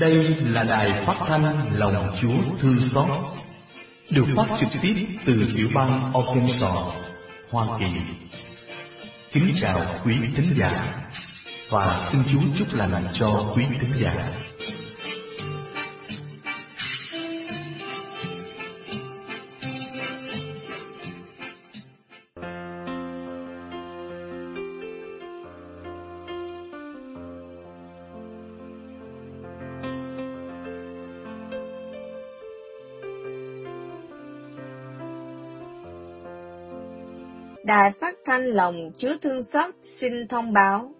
Đây là đài phát thanh Lòng Chúa Thương Xót, được phát trực tiếp từ tiểu bang Arkansas, Hoa Kỳ. Kính chào quý thính giả và xin Chúa chúc lành cho quý thính giả. Lòng Chúa Thương Xót xin thông báo.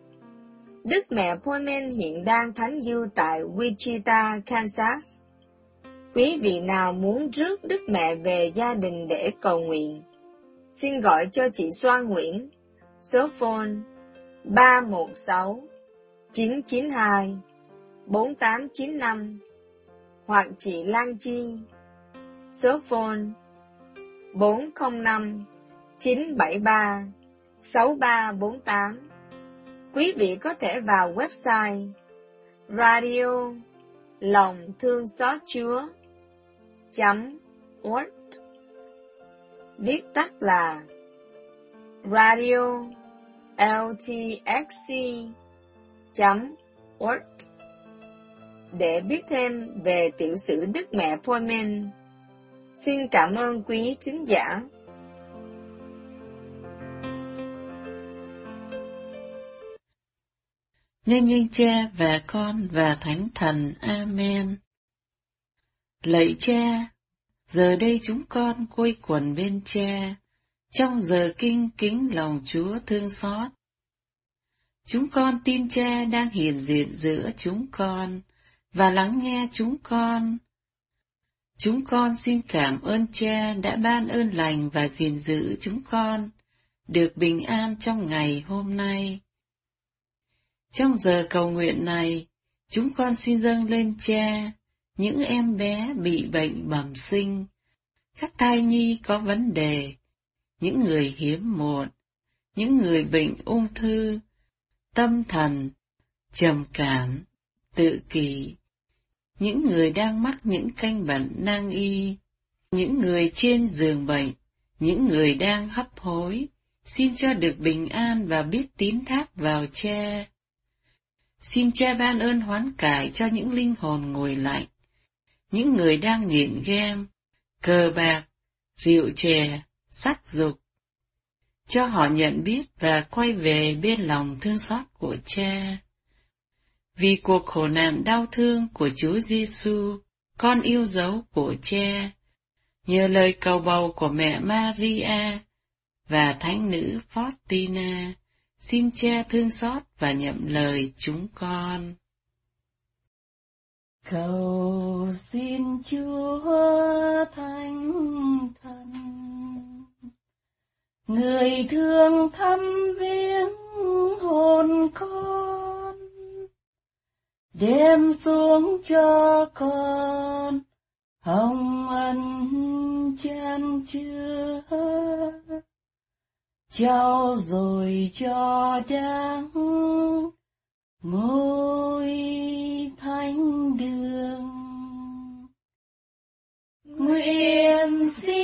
Đức mẹ Pullman hiện đang thánh du tại Wichita, Kansas. Quý vị nào muốn rước Đức mẹ về gia đình để cầu nguyện, xin gọi cho chị Xoan Nguyễn, số phone 316 992 4895 hoặc chị Lan Chi, số phone 405 973 6348. Quý vị có thể vào website radio lòng thương xót chúa chấm org viết tắt là radio ltxc chấm org để biết thêm về tiểu sử Đức Mẹ Pullman. Xin cảm ơn quý thính giả. Nhân danh cha và con và thánh thần. Amen. Lạy cha, giờ đây chúng con quây quần bên cha, trong giờ kinh kính lòng Chúa thương xót. Chúng con tin cha đang hiện diện giữa chúng con, và lắng nghe chúng con. Chúng con xin cảm ơn cha đã ban ơn lành và gìn giữ chúng con, được bình an trong ngày hôm nay. Trong giờ cầu nguyện này, chúng con xin dâng lên cha, những em bé bị bệnh bẩm sinh, các thai nhi có vấn đề, những người hiếm muộn, những người bệnh ung thư, tâm thần, trầm cảm, tự kỷ, những người đang mắc những canh bệnh nang y, những người trên giường bệnh, những người đang hấp hối, xin cho được bình an và biết tín thác vào cha. Xin cha ban ơn hoán cải cho những linh hồn ngồi lạnh, những người đang nghiện game, cờ bạc, rượu chè, sắc dục. Cho họ nhận biết và quay về bên lòng thương xót của cha. Vì cuộc khổ nạn đau thương của Chúa Giêsu, con yêu dấu của cha, nhờ lời cầu bầu của mẹ Maria và thánh nữ Faustina, xin cha thương xót và nhậm lời chúng con. Cầu xin Chúa Thánh Thần, Người thương thăm viếng hồn con, đem xuống cho con hồng ân chan chứa trao rồi cho đáng ngôi thánh đường. Nguyện xin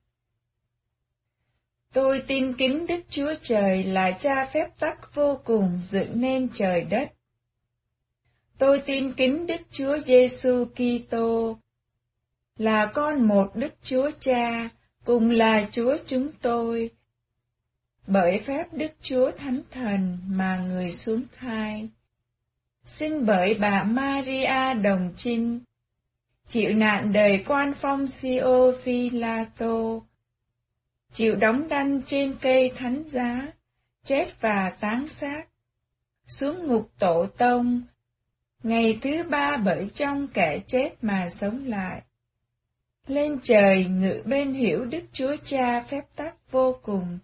Tôi tin kính Đức Chúa Trời là cha phép tắc vô cùng dựng nên trời đất. Tôi tin kính Đức Chúa Giêsu Kitô là con một Đức Chúa Cha, cùng là Chúa chúng tôi. Bởi phép Đức Chúa Thánh Thần mà người xuống thai. Xin bởi bà Maria đồng trinh, chịu nạn đời quan phong Sio Phi La Tô, chịu đóng đanh trên cây thánh giá, chết và táng xác, xuống ngục tổ tông, ngày thứ ba bởi trong kẻ chết mà sống lại. Lên trời ngự bên hiểu Đức Chúa Cha phép tắc vô cùng.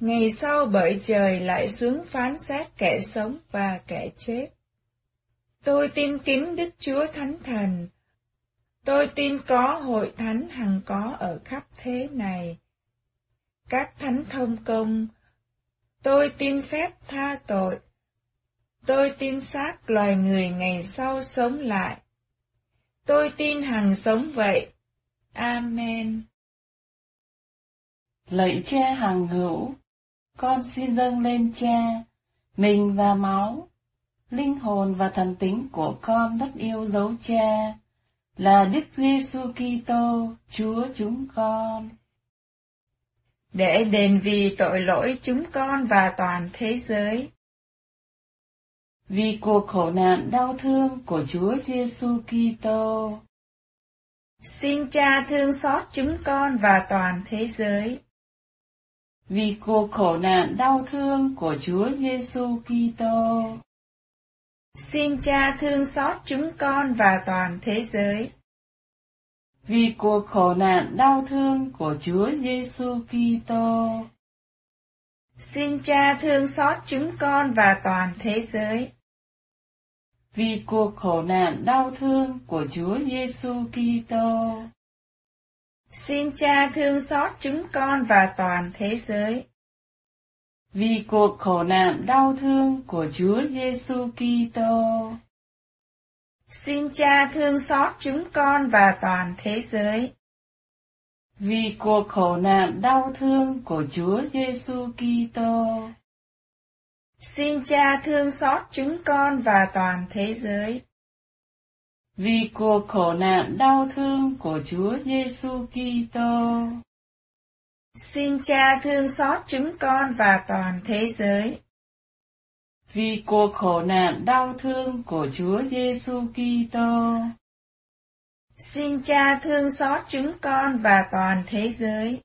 Ngày sau bởi trời lại xuống phán xét kẻ sống và kẻ chết. Tôi tin kính Đức Chúa Thánh Thần, Tôi tin có hội thánh hằng có ở khắp thế này. Các thánh thông công, tôi tin phép tha tội. Tôi tin xác loài người ngày sau sống lại. Tôi tin hằng sống vậy. Amen. Lạy cha hằng hữu, con xin dâng lên cha, mình và máu, linh hồn và thần tính của con rất yêu dấu cha là Đức Giêsu Kitô, Chúa chúng con. Để đền vì tội lỗi chúng con và toàn thế giới. Vì cuộc khổ nạn đau thương của Chúa Giêsu Kitô. Xin Cha thương xót chúng con và toàn thế giới. Vì cuộc khổ nạn đau thương của Chúa Giêsu Kitô. Xin Cha thương xót chúng con và toàn thế giới. Vì cuộc khổ nạn đau thương của Chúa Giêsu Kitô. Xin Cha thương xót chúng con và toàn thế giới. Vì cuộc khổ nạn đau thương của Chúa Giêsu Kitô. Xin Cha thương xót chúng con và toàn thế giới vì cuộc khổ nạn đau thương của Chúa Giêsu Kitô. Xin Cha thương xót chúng con và toàn thế giới. Vì cuộc khổ nạn đau thương của Chúa Giêsu Kitô. Xin Cha thương xót chúng con và toàn thế giới. Vì cuộc khổ nạn đau thương của Chúa Giêsu Kitô. Xin Cha thương xót chúng con và toàn thế giới. Vì cuộc khổ nạn đau thương của Chúa Giêsu Kitô. Xin Cha thương xót chúng con và toàn thế giới.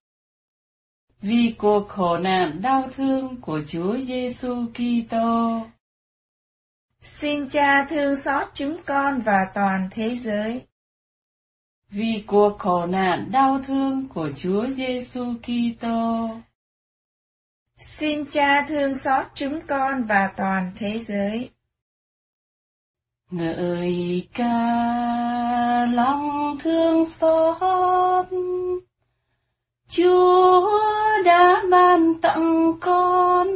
Vì cuộc khổ nạn đau thương của Chúa Giêsu Kitô. Xin Cha thương xót chúng con và toàn thế giới vì cuộc khổ nạn đau thương của Chúa Giêsu Kitô. Xin Cha thương xót chúng con và toàn thế giới. Ngợi ca lòng thương xót, Chúa đã ban tặng con.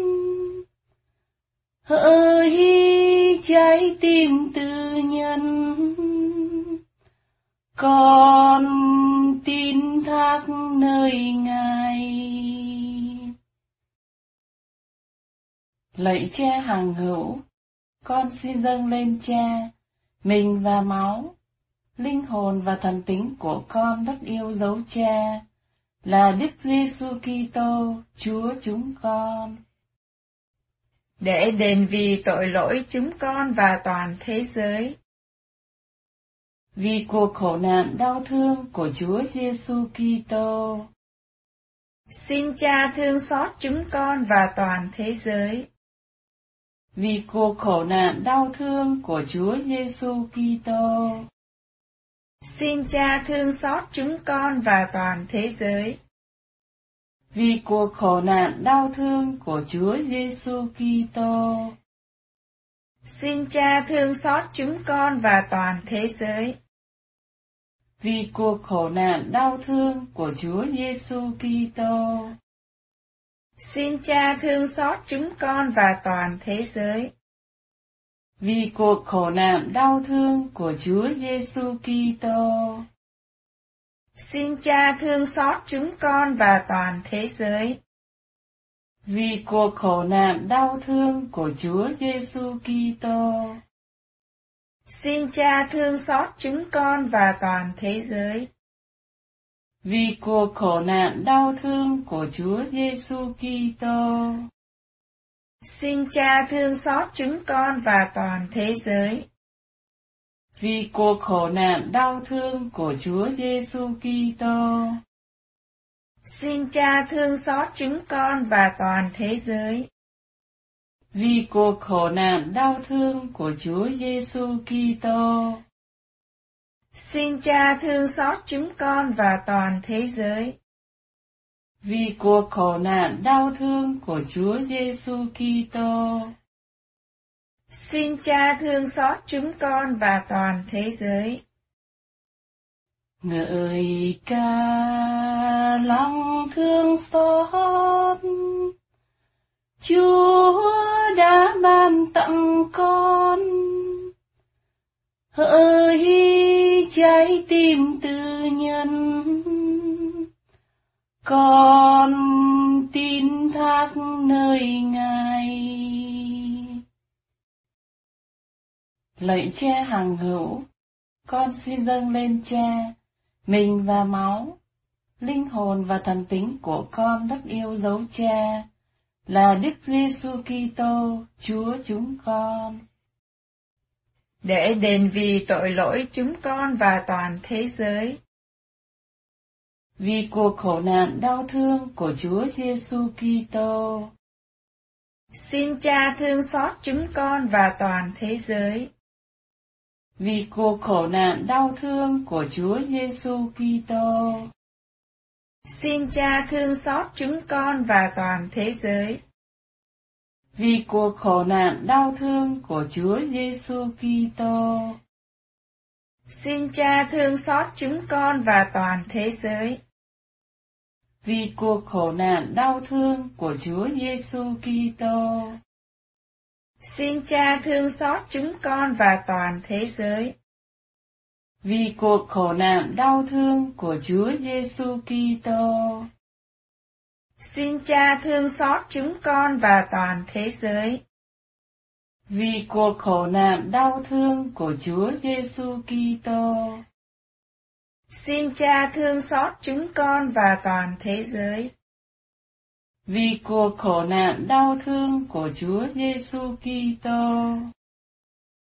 Hỡi trái tim tư nhân con tin thác nơi Ngài. Lạy cha hàng hữu, con xin dâng lên cha, mình và máu, linh hồn và thần tính của con rất yêu dấu cha, là Đức Giêsu Kitô, Chúa chúng con. Để đền vì tội lỗi chúng con và toàn thế giới. Vì cuộc khổ nạn đau thương của Chúa Giêsu Kitô. Xin Cha thương xót chúng con và toàn thế giới. Vì cuộc khổ nạn đau thương của Chúa Giêsu Kitô. Xin Cha thương xót chúng con và toàn thế giới. Vì cuộc khổ nạn đau thương của Chúa Giêsu Kitô. Xin Cha thương xót chúng con và toàn thế giới. Vì cuộc khổ nạn đau thương của Chúa Giêsu Kitô. Xin Cha thương xót chúng con và toàn thế giới. Vì cuộc khổ nạn đau thương của Chúa Giêsu Kitô. Xin Cha thương xót chúng con và toàn thế giới. Vì cuộc khổ nạn đau thương của Chúa Giêsu Kitô. Xin Cha thương xót chúng con và toàn thế giới. Vì cuộc khổ nạn đau thương của Chúa Giêsu Kitô. Xin Cha thương xót chúng con và toàn thế giới. Vì cuộc khổ nạn đau thương của Chúa Giêsu Kitô. Xin Cha thương xót chúng con và toàn thế giới. Vì cuộc khổ nạn đau thương của Chúa Giêsu Kitô. Xin Cha thương xót chúng con và toàn thế giới. Vì cuộc khổ nạn đau thương của Chúa Giêsu Kitô. Xin Cha thương xót chúng con và toàn thế giới. Ngợi ca lòng thương xót, Chúa đã ban tặng con. Hỡi trái tim tư nhân, con tin thác nơi Ngài. Lạy cha hàng hữu, con xin dâng lên cha, mình và máu, linh hồn và thần tính của con đất yêu dấu cha, là Đức Giêsu Kitô, Chúa chúng con. Để đền vì tội lỗi chúng con và toàn thế giới. Vì cuộc khổ nạn đau thương của Chúa Giêsu Kitô. Xin Cha thương xót chúng con và toàn thế giới. Vì cuộc khổ nạn đau thương của Chúa Giêsu Kitô. Xin Cha thương xót chúng con và toàn thế giới. Vì cuộc khổ nạn đau thương của Chúa Giêsu Kitô. Xin Cha thương xót chúng con và toàn thế giới. Vì cuộc khổ nạn đau thương của Chúa Giêsu Kitô. Xin Cha thương xót chúng con và toàn thế giới. Vì cuộc khổ nạn đau thương của Chúa Giêsu Kitô. Xin Cha thương xót chúng con và toàn thế giới. Vì cuộc khổ nạn đau thương của Chúa Giêsu Kitô. Xin Cha thương xót chúng con và toàn thế giới. Vì cuộc khổ nạn đau thương của Chúa Giêsu Kitô.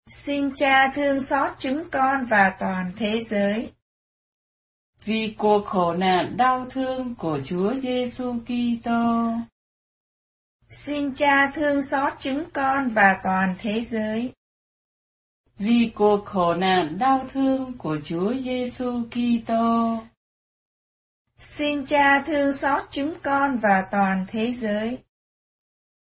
Xin Cha thương xót chúng con và toàn thế giới. Vì cuộc khổ nạn đau thương của Chúa Giêsu Kitô. Xin Cha thương xót chúng con và toàn thế giới. Vì cuộc khổ nạn đau thương của Chúa Giêsu Kitô. Xin Cha thương xót chúng con và toàn thế giới.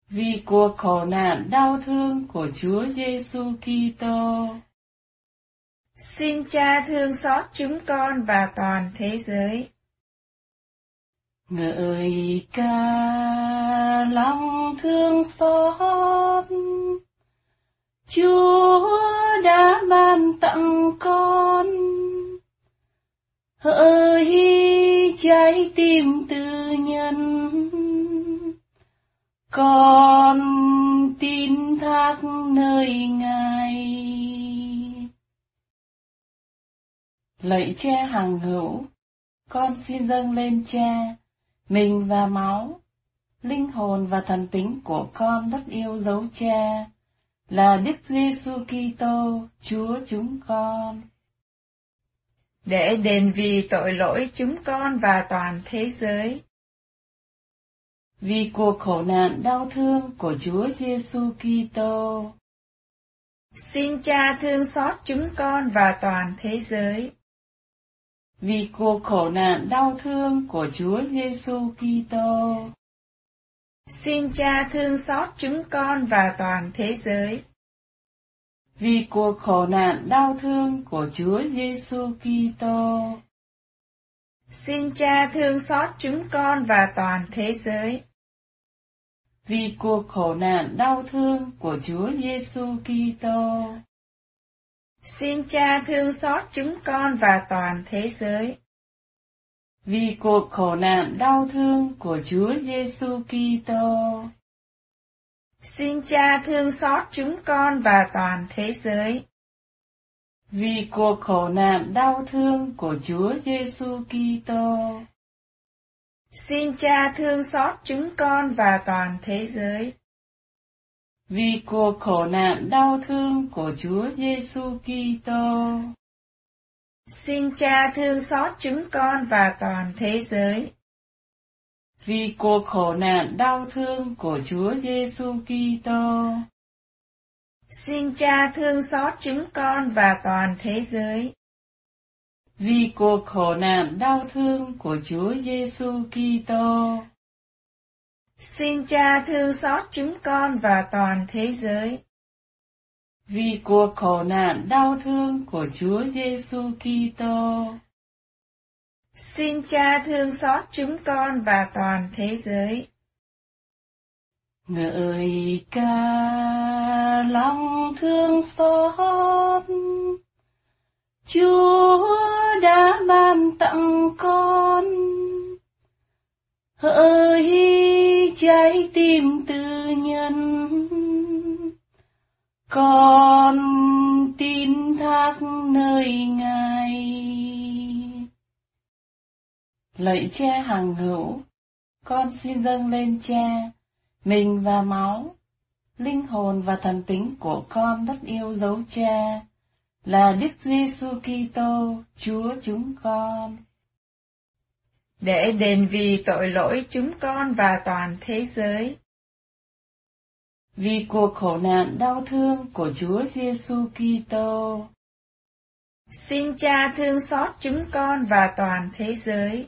Vì cuộc khổ nạn đau thương của Chúa Giêsu Kitô. Xin Cha thương xót chúng con và toàn thế giới. Ngợi ca lòng thương xót, Chúa đã ban tặng con. Hỡi trái tim tư nhân con tin thác nơi ngài lạy cha hàng hữu con xin dâng lên cha mình và máu linh hồn và thần tính của con rất yêu dấu cha là Đức Giêsu Kitô, Chúa chúng con. Để đền vì tội lỗi chúng con và toàn thế giới. Vì cuộc khổ nạn đau thương của Chúa Giêsu Kitô. Xin Cha thương xót chúng con và toàn thế giới. Vì cuộc khổ nạn đau thương của Chúa Giêsu Kitô. Xin Cha thương xót chúng con và toàn thế giới. Vì cuộc khổ nạn đau thương của Chúa Giêsu Kitô. Xin Cha thương xót chúng con và toàn thế giới. Vì cuộc khổ nạn đau thương của Chúa Giêsu Kitô. Xin Cha thương xót chúng con và toàn thế giới vì cuộc khổ nạn đau thương của Chúa Giêsu Kitô. Xin Cha thương xót chúng con và toàn thế giới. Vì cuộc khổ nạn đau thương của Chúa Giêsu Kitô. Xin Cha thương xót chúng con và toàn thế giới. Vì cuộc khổ nạn đau thương của Chúa Giêsu Kitô. Xin Cha thương xót chúng con và toàn thế giới. Vì cuộc khổ nạn đau thương của Chúa Giêsu Kitô. Xin Cha thương xót chúng con và toàn thế giới. Vì cuộc khổ nạn đau thương của Chúa Giêsu Kitô. Xin Cha thương xót chúng con và toàn thế giới vì cuộc khổ nạn đau thương của Chúa Giêsu Kitô. Xin Cha thương xót chúng con và toàn thế giới. Ngợi ca lòng thương xót, Chúa đã ban tặng con. Hỡi trái tim tư nhân. Con tin thác nơi ngài. Lạy cha hàng hữu, con xin dâng lên cha, mình và máu, linh hồn và thần tính của con rất yêu dấu cha là Đức Giêsu Kitô, Chúa chúng con. Để đền vì tội lỗi chúng con và toàn thế giới, vì cuộc khổ nạn đau thương của Chúa Giêsu Kitô. Xin Cha thương xót chúng con và toàn thế giới.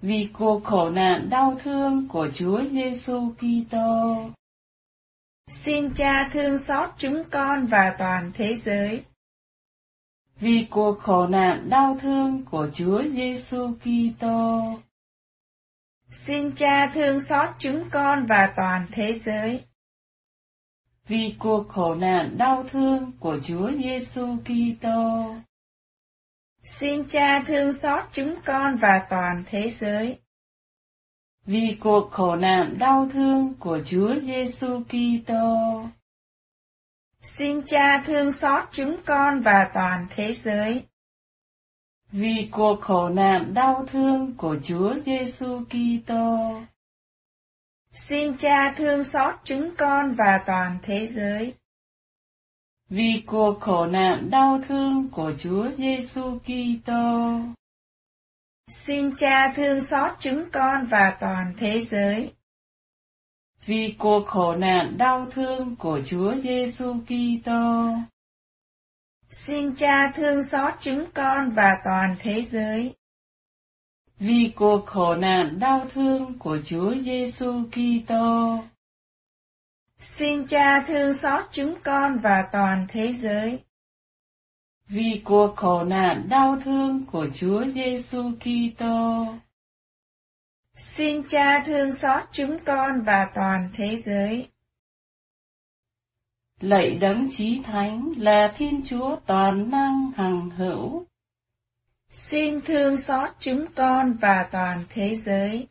Vì cuộc khổ nạn đau thương của Chúa Giêsu Kitô. Xin Cha thương xót chúng con và toàn thế giới. Vì cuộc khổ nạn đau thương của Chúa Giêsu Kitô. Xin Cha thương xót chúng con và toàn thế giới vì cuộc khổ nạn đau thương của Chúa Giêsu Kitô. Xin Cha thương xót chúng con và toàn thế giới. Vì cuộc khổ nạn đau thương của Chúa Giêsu Kitô. Xin Cha thương xót chúng con và toàn thế giới. Vì cuộc khổ nạn đau thương của Chúa Giêsu Kitô. Xin Cha thương xót chúng con và toàn thế giới. Vì cuộc khổ nạn đau thương của Chúa Giêsu Kitô. Xin Cha thương xót chúng con và toàn thế giới. Vì cuộc khổ nạn đau thương của Chúa Giêsu Kitô. Xin Cha thương xót chúng con và toàn thế giới vì cuộc khổ nạn đau thương của Chúa Giêsu Kitô. Xin Cha thương xót chúng con và toàn thế giới. Vì cuộc khổ nạn đau thương của Chúa Giêsu Kitô. Xin Cha thương xót chúng con và toàn thế giới. Lạy đấng chí thánh là Thiên Chúa toàn năng hằng hữu Xin thương xót chúng con và toàn thế giới.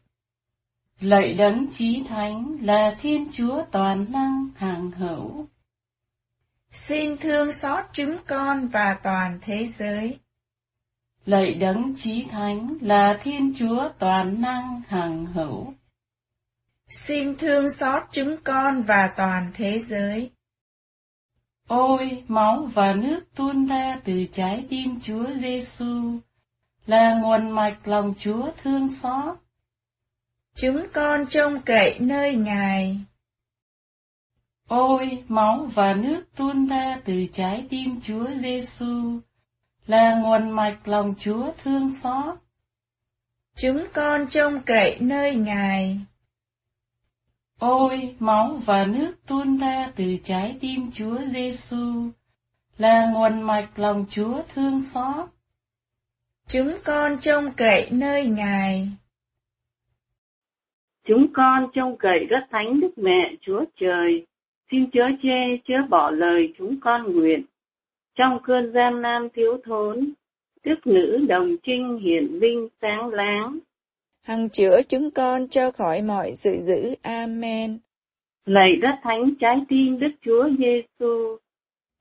Lạy đấng chí thánh là Thiên Chúa toàn năng hàng hữu. Xin thương xót chúng con và toàn thế giới. Lạy đấng chí thánh là Thiên Chúa toàn năng hàng hữu. Xin thương xót chúng con và toàn thế giới. Ôi, máu và nước tuôn ra từ trái tim Chúa Giêsu là nguồn mạch lòng Chúa thương xót. Chúng con trông cậy nơi Ngài. Ôi, máu và nước tuôn ra từ trái tim Chúa Giêsu là nguồn mạch lòng Chúa thương xót. Chúng con trông cậy nơi Ngài. Ôi, máu và nước tuôn ra từ trái tim Chúa Giêsu là nguồn mạch lòng Chúa thương xót. Chúng con trông cậy nơi Ngài. Chúng con trông cậy rất thánh Đức Mẹ Chúa Trời, xin chớ chê chớ bỏ lời chúng con nguyện. Trong cơn gian nan thiếu thốn, đức nữ đồng trinh hiển vinh sáng láng. Hằng chữa chúng con cho khỏi mọi sự dữ. Amen. Lạy đất thánh trái tim Đức Chúa Giêsu,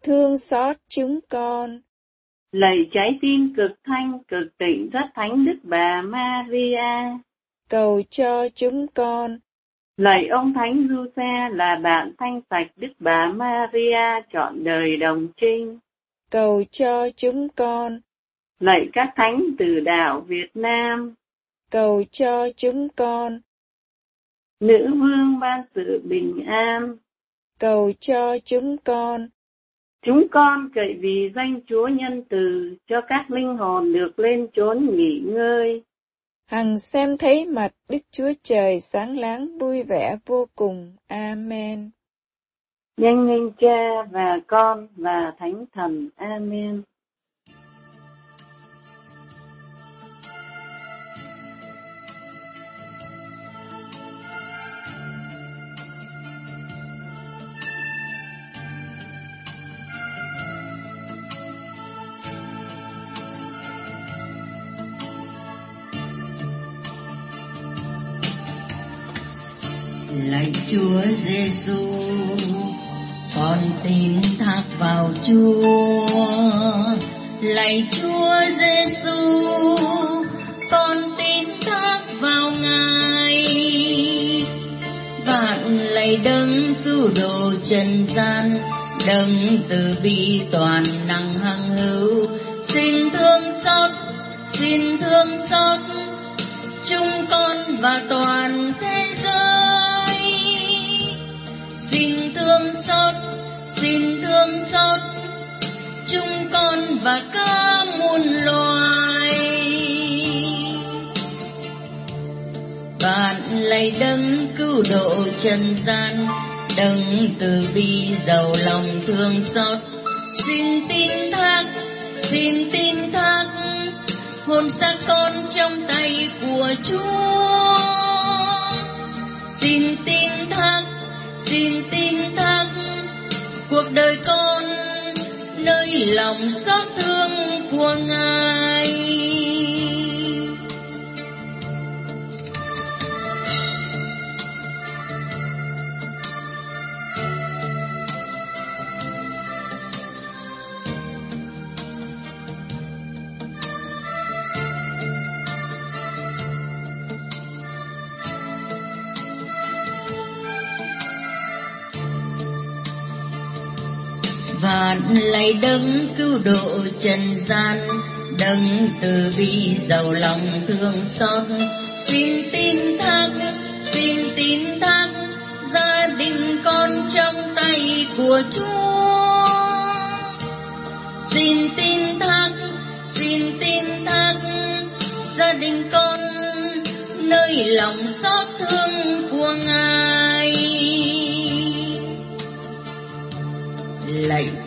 Thương xót chúng con. lạy trái tim cực thanh cực tịnh rất thánh Đức Bà Maria. Cầu cho chúng con. Lạy ông Thánh Du Xe là bạn thanh sạch Đức Bà Maria chọn đời đồng trinh. Cầu cho chúng con. Lạy các thánh từ đạo Việt Nam, Cầu cho chúng con. nữ vương ban sự bình an. Cầu cho chúng con. Chúng con cậy vì danh Chúa nhân từ cho các linh hồn được lên chốn nghỉ ngơi. Hằng xem thấy mặt Đức Chúa Trời sáng láng vui vẻ vô cùng. Amen. Danh linh Cha và Con và Thánh Thần. Amen. Giêsu, con tin thác vào Chúa. Lạy Chúa Giêsu, con tin thác vào Ngài. Vạn lạy đấng cứu độ trần gian, đấng từ bi toàn năng hằng hữu, xin thương xót, xin thương xót chúng con và toàn thế giới xin thương xót xin thương xót chúng con và cả muôn loài bạn lạy đấng cứu độ trần gian đấng từ bi giàu lòng thương xót xin tin thác xin tin thác hồn xác con trong tay của Chúa. Xin tin thác, xin tin thác, cuộc đời con nơi lòng xót thương của Ngài. Vạn lạy đấng cứu độ trần gian, đấng từ bi giàu lòng thương xót. Xin tin thác, xin tin thác, gia đình con trong tay của chúa. Xin tin thác, xin tin thác, gia đình con nơi lòng xót thương của ngài.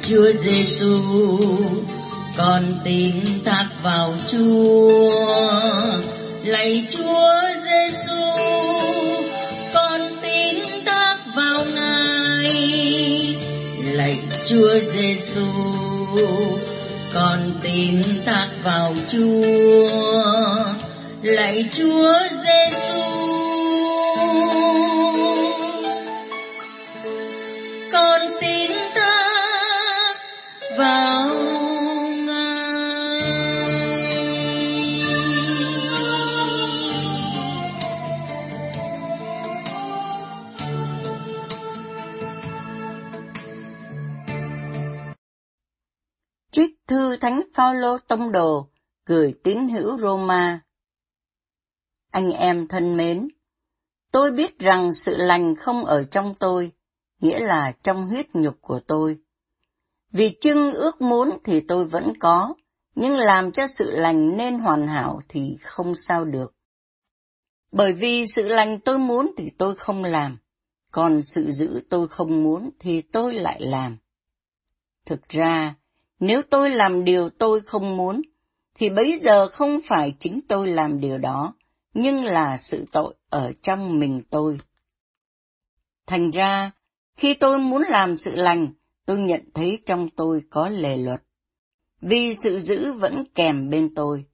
Chúa Giêsu, con tin thác vào Chúa. Lạy Chúa Giêsu, con tin thác vào Ngài. Lạy Chúa Giêsu, con tin thác vào Chúa lạy Chúa Thánh Phaolô Tông Đồ gửi tín hữu Roma. Anh em thân mến, tôi biết rằng sự lành không ở trong tôi, nghĩa là trong huyết nhục của tôi. Vì chưng ước muốn thì tôi vẫn có, nhưng làm cho sự lành nên hoàn hảo thì không sao được. Bởi vì sự lành tôi muốn thì tôi không làm, còn sự giữ tôi không muốn thì tôi lại làm. Thực ra, nếu tôi làm điều tôi không muốn, thì bấy giờ không phải chính tôi làm điều đó, nhưng là sự tội ở trong mình tôi. Thành ra, khi tôi muốn làm sự lành, tôi nhận thấy trong tôi có lề luật, vì sự giữ vẫn kèm bên tôi.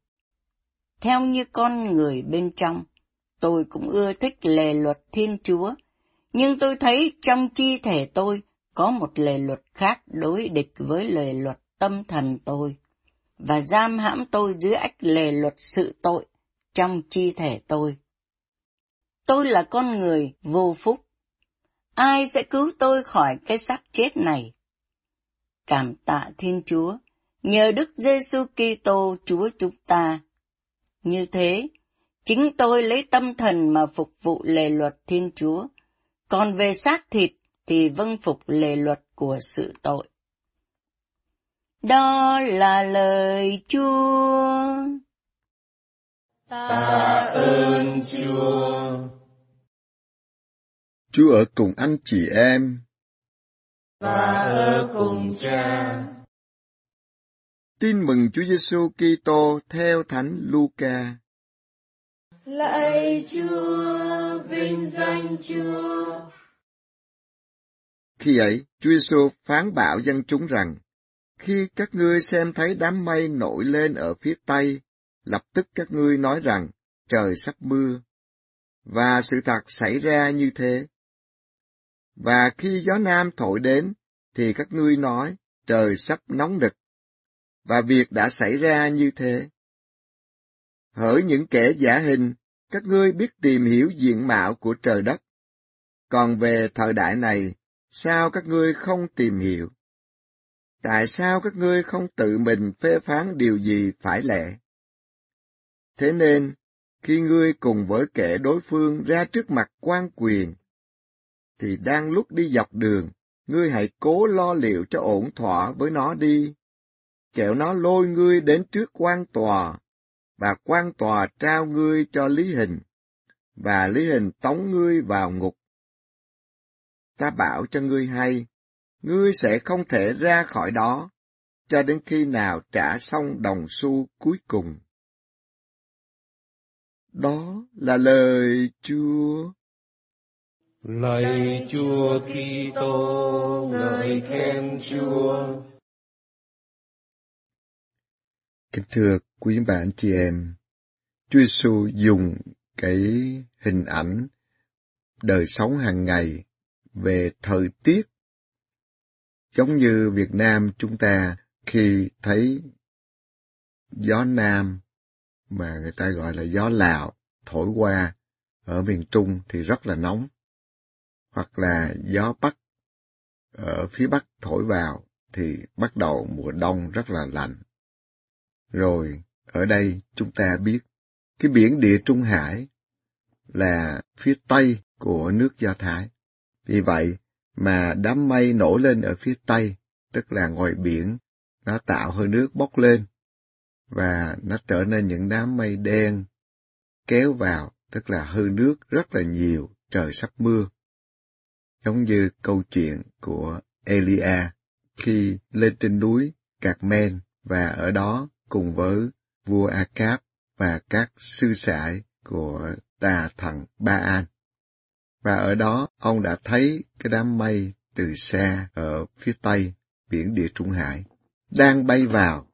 Theo như con người bên trong, tôi cũng ưa thích lề luật Thiên Chúa, nhưng tôi thấy trong chi thể tôi có một lề luật khác đối địch với lề luật tâm thần tôi, và giam hãm tôi dưới ách lề luật sự tội trong chi thể tôi. Tôi là con người vô phúc. Ai sẽ cứu tôi khỏi cái xác chết này? Cảm tạ Thiên Chúa, nhờ Đức Giêsu Kitô Chúa chúng ta. Như thế, chính tôi lấy tâm thần mà phục vụ lề luật Thiên Chúa, còn về xác thịt thì vâng phục lề luật của sự tội. Đó là lời Chúa. Ta ơn Chúa. Chúa ở cùng anh chị em. Và ở cùng cha. Tin mừng Chúa Giêsu Kitô theo Thánh Luca. Lạy Chúa, vinh danh Chúa. Khi ấy, Chúa Giêsu phán bảo dân chúng rằng, khi các ngươi xem thấy đám mây nổi lên ở phía tây, lập tức các ngươi nói rằng trời sắp mưa. Và sự thật xảy ra như thế. Và khi gió nam thổi đến, thì các ngươi nói trời sắp nóng đực Và việc đã xảy ra như thế. Hỡi những kẻ giả hình, các ngươi biết tìm hiểu diện mạo của trời đất. Còn về thời đại này, sao các ngươi không tìm hiểu? Tại sao các ngươi không tự mình phê phán điều gì phải lẽ? Thế nên, khi ngươi cùng với kẻ đối phương ra trước mặt quan quyền, thì đang lúc đi dọc đường, ngươi hãy cố lo liệu cho ổn thỏa với nó đi, kẻo nó lôi ngươi đến trước quan tòa, và quan tòa trao ngươi cho lý hình, và lý hình tống ngươi vào ngục. Ta bảo cho ngươi hay, ngươi sẽ không thể ra khỏi đó, cho đến khi nào trả xong đồng xu cuối cùng. Đó là lời Chúa. Lạy Chúa Kitô, ngợi khen Chúa. Kính thưa quý anh chị em, Chúa Giêsu dùng cái hình ảnh đời sống hàng ngày về thời tiết Giống như Việt Nam chúng ta khi thấy gió Nam mà người ta gọi là gió Lào thổi qua ở miền Trung thì rất là nóng. Hoặc là gió Bắc ở phía Bắc thổi vào thì bắt đầu mùa đông rất là lạnh. Rồi ở đây chúng ta biết cái biển địa Trung Hải là phía Tây của nước Do Thái. Vì vậy, mà đám mây nổi lên ở phía tây, tức là ngoài biển, nó tạo hơi nước bốc lên, và nó trở nên những đám mây đen kéo vào, tức là hư nước rất là nhiều, trời sắp mưa. Giống như câu chuyện của Elia khi lên trên núi Cạc Men và ở đó cùng với vua Acap và các sư sãi của tà thần Ba An. Và ở đó, ông đã thấy cái đám mây từ xa ở phía tây biển Địa Trung Hải, đang bay vào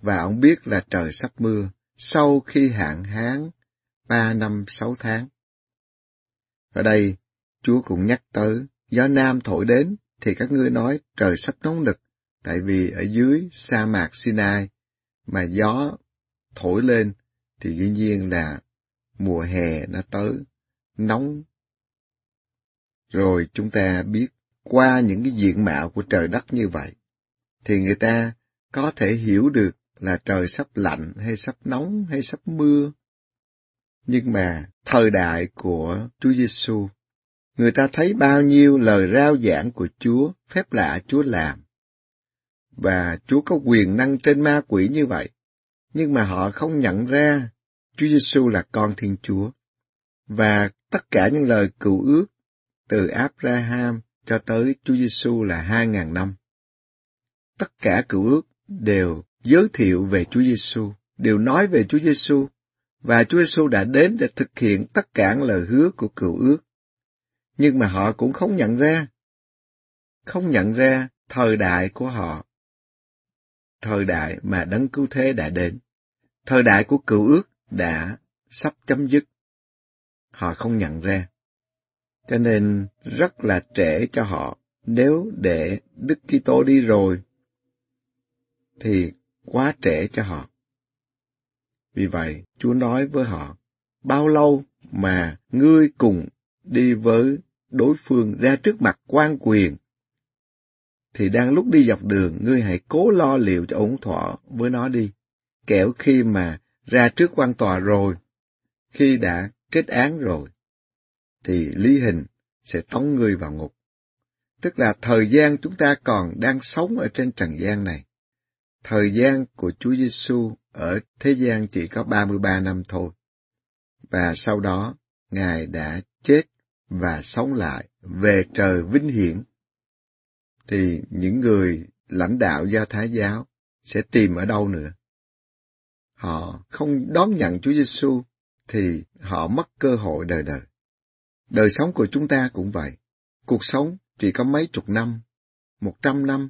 và ông biết là trời sắp mưa sau khi hạn hán ba năm sáu tháng. Ở đây, Chúa cũng nhắc tới, gió nam thổi đến thì các ngươi nói trời sắp nóng nực, tại vì ở dưới sa mạc Sinai mà gió thổi lên thì dĩ nhiên là mùa hè nó tới, nóng. Rồi chúng ta biết qua những cái diện mạo của trời đất như vậy, thì người ta có thể hiểu được là trời sắp lạnh hay sắp nóng hay sắp mưa. Nhưng mà thời đại của Chúa Giêsu, người ta thấy bao nhiêu lời rao giảng của Chúa, phép lạ Chúa làm. Và Chúa có quyền năng trên ma quỷ như vậy, nhưng mà họ không nhận ra Chúa Giêsu là con Thiên Chúa. Và tất cả những lời cựu ước từ Abraham cho tới Chúa Giêsu là hai ngàn năm. Tất cả cựu ước đều giới thiệu về Chúa Giêsu, đều nói về Chúa Giêsu, và Chúa Giêsu đã đến để thực hiện tất cả lời hứa của cựu ước. Nhưng mà họ cũng không nhận ra, không nhận ra thời đại của họ, thời đại mà đấng cứu thế đã đến, thời đại của cựu ước đã sắp chấm dứt. Họ không nhận ra. Cho nên rất là trễ cho họ nếu để Đức Kitô đi rồi thì quá trễ cho họ. Vì vậy, Chúa nói với họ, bao lâu mà ngươi cùng đi với đối phương ra trước mặt quan quyền, thì đang lúc đi dọc đường, ngươi hãy cố lo liệu cho ổn thỏa với nó đi, kẻo khi mà ra trước quan tòa rồi, khi đã kết án rồi, thì lý hình sẽ tống ngươi vào ngục. Tức là thời gian chúng ta còn đang sống ở trên trần gian này. Thời gian của Chúa Giêsu ở thế gian chỉ có 33 năm thôi. Và sau đó, Ngài đã chết và sống lại về trời vinh hiển. Thì những người lãnh đạo do Thái giáo sẽ tìm ở đâu nữa? Họ không đón nhận Chúa Giêsu thì họ mất cơ hội đời đời. Đời sống của chúng ta cũng vậy. Cuộc sống chỉ có mấy chục năm, một trăm năm,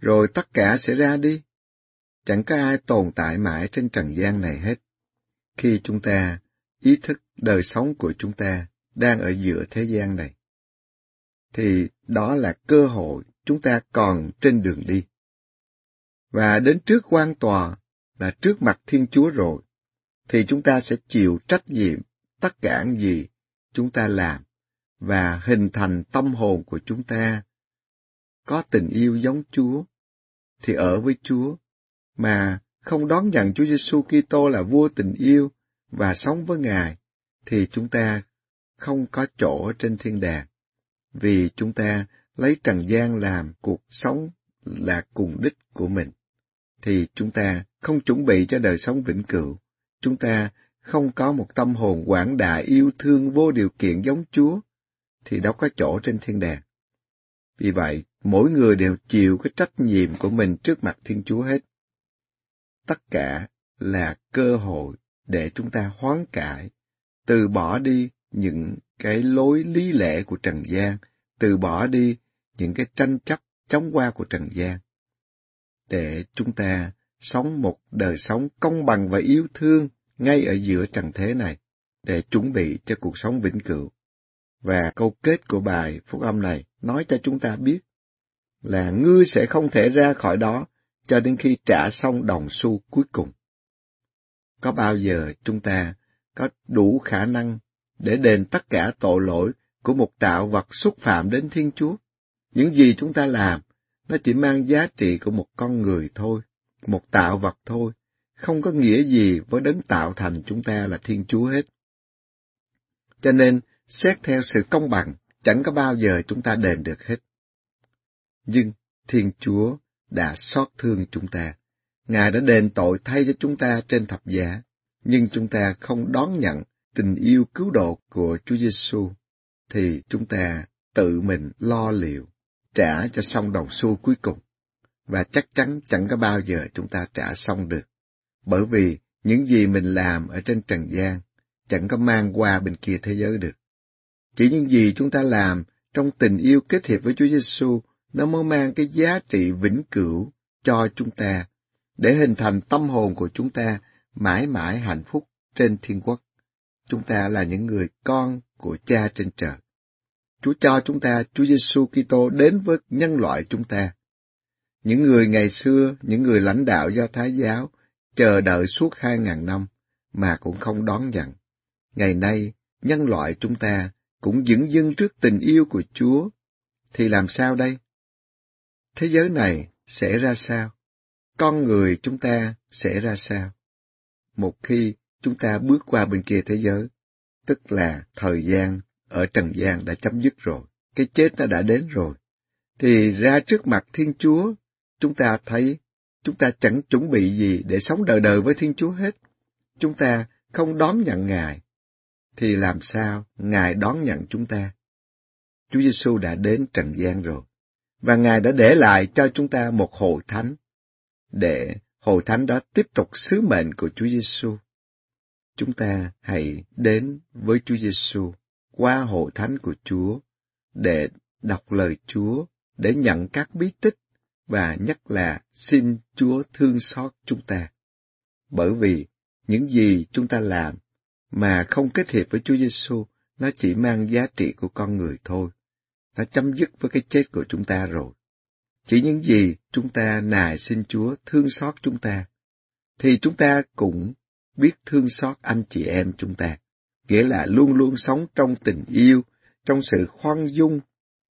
rồi tất cả sẽ ra đi. Chẳng có ai tồn tại mãi trên trần gian này hết. Khi chúng ta ý thức đời sống của chúng ta đang ở giữa thế gian này, thì đó là cơ hội chúng ta còn trên đường đi. Và đến trước quan tòa là trước mặt Thiên Chúa rồi, thì chúng ta sẽ chịu trách nhiệm tất cả những gì chúng ta làm và hình thành tâm hồn của chúng ta. Có tình yêu giống Chúa thì ở với Chúa, mà không đón nhận Chúa Giêsu Kitô là vua tình yêu và sống với Ngài thì chúng ta không có chỗ trên thiên đàng. Vì chúng ta lấy trần gian làm cuộc sống là cùng đích của mình thì chúng ta không chuẩn bị cho đời sống vĩnh cửu. Chúng ta không có một tâm hồn quảng đại yêu thương vô điều kiện giống Chúa, thì đâu có chỗ trên thiên đàng. Vì vậy, mỗi người đều chịu cái trách nhiệm của mình trước mặt Thiên Chúa hết. Tất cả là cơ hội để chúng ta hoán cải, từ bỏ đi những cái lối lý lẽ của Trần gian, từ bỏ đi những cái tranh chấp chống qua của Trần gian, để chúng ta sống một đời sống công bằng và yêu thương ngay ở giữa trần thế này để chuẩn bị cho cuộc sống vĩnh cửu. Và câu kết của bài phúc âm này nói cho chúng ta biết là ngươi sẽ không thể ra khỏi đó cho đến khi trả xong đồng xu cuối cùng. Có bao giờ chúng ta có đủ khả năng để đền tất cả tội lỗi của một tạo vật xúc phạm đến Thiên Chúa? Những gì chúng ta làm, nó chỉ mang giá trị của một con người thôi, một tạo vật thôi, không có nghĩa gì với đấng tạo thành chúng ta là Thiên Chúa hết. Cho nên, xét theo sự công bằng, chẳng có bao giờ chúng ta đền được hết. Nhưng Thiên Chúa đã xót thương chúng ta. Ngài đã đền tội thay cho chúng ta trên thập giá, nhưng chúng ta không đón nhận tình yêu cứu độ của Chúa Giêsu, thì chúng ta tự mình lo liệu, trả cho xong đồng xu cuối cùng, và chắc chắn chẳng có bao giờ chúng ta trả xong được bởi vì những gì mình làm ở trên trần gian chẳng có mang qua bên kia thế giới được. Chỉ những gì chúng ta làm trong tình yêu kết hiệp với Chúa Giêsu nó mới mang cái giá trị vĩnh cửu cho chúng ta để hình thành tâm hồn của chúng ta mãi mãi hạnh phúc trên thiên quốc. Chúng ta là những người con của Cha trên trời. Chúa cho chúng ta Chúa Giêsu Kitô đến với nhân loại chúng ta. Những người ngày xưa, những người lãnh đạo do Thái giáo chờ đợi suốt hai ngàn năm mà cũng không đón nhận. Ngày nay, nhân loại chúng ta cũng dững dưng trước tình yêu của Chúa. Thì làm sao đây? Thế giới này sẽ ra sao? Con người chúng ta sẽ ra sao? Một khi chúng ta bước qua bên kia thế giới, tức là thời gian ở trần gian đã chấm dứt rồi, cái chết nó đã đến rồi, thì ra trước mặt Thiên Chúa, chúng ta thấy chúng ta chẳng chuẩn bị gì để sống đời đời với Thiên Chúa hết. Chúng ta không đón nhận Ngài, thì làm sao Ngài đón nhận chúng ta? Chúa Giêsu đã đến trần gian rồi, và Ngài đã để lại cho chúng ta một hội thánh, để hội thánh đó tiếp tục sứ mệnh của Chúa Giêsu. Chúng ta hãy đến với Chúa Giêsu qua hội thánh của Chúa để đọc lời Chúa, để nhận các bí tích và nhất là xin Chúa thương xót chúng ta. Bởi vì những gì chúng ta làm mà không kết hiệp với Chúa Giêsu, nó chỉ mang giá trị của con người thôi. Nó chấm dứt với cái chết của chúng ta rồi. Chỉ những gì chúng ta nài xin Chúa thương xót chúng ta, thì chúng ta cũng biết thương xót anh chị em chúng ta, nghĩa là luôn luôn sống trong tình yêu, trong sự khoan dung,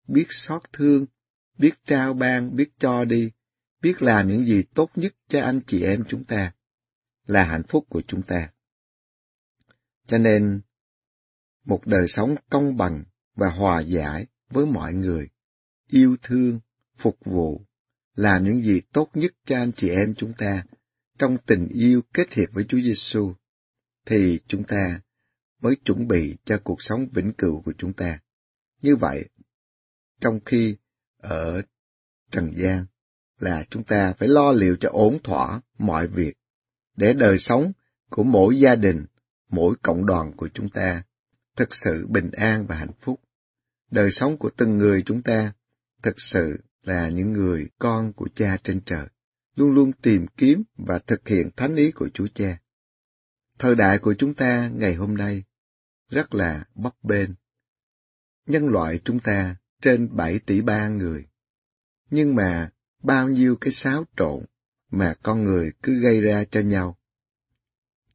biết xót thương, biết trao ban, biết cho đi, biết làm những gì tốt nhất cho anh chị em chúng ta, là hạnh phúc của chúng ta. Cho nên, một đời sống công bằng và hòa giải với mọi người, yêu thương, phục vụ, làm những gì tốt nhất cho anh chị em chúng ta trong tình yêu kết hiệp với Chúa Giêsu, thì chúng ta mới chuẩn bị cho cuộc sống vĩnh cửu của chúng ta. Như vậy, trong khi ở trần gian là chúng ta phải lo liệu cho ổn thỏa mọi việc để đời sống của mỗi gia đình, mỗi cộng đoàn của chúng ta thực sự bình an và hạnh phúc. Đời sống của từng người chúng ta thực sự là những người con của cha trên trời, luôn luôn tìm kiếm và thực hiện thánh ý của Chúa Cha. Thời đại của chúng ta ngày hôm nay rất là bấp bênh. Nhân loại chúng ta trên 7 tỷ ba người. Nhưng mà bao nhiêu cái xáo trộn mà con người cứ gây ra cho nhau.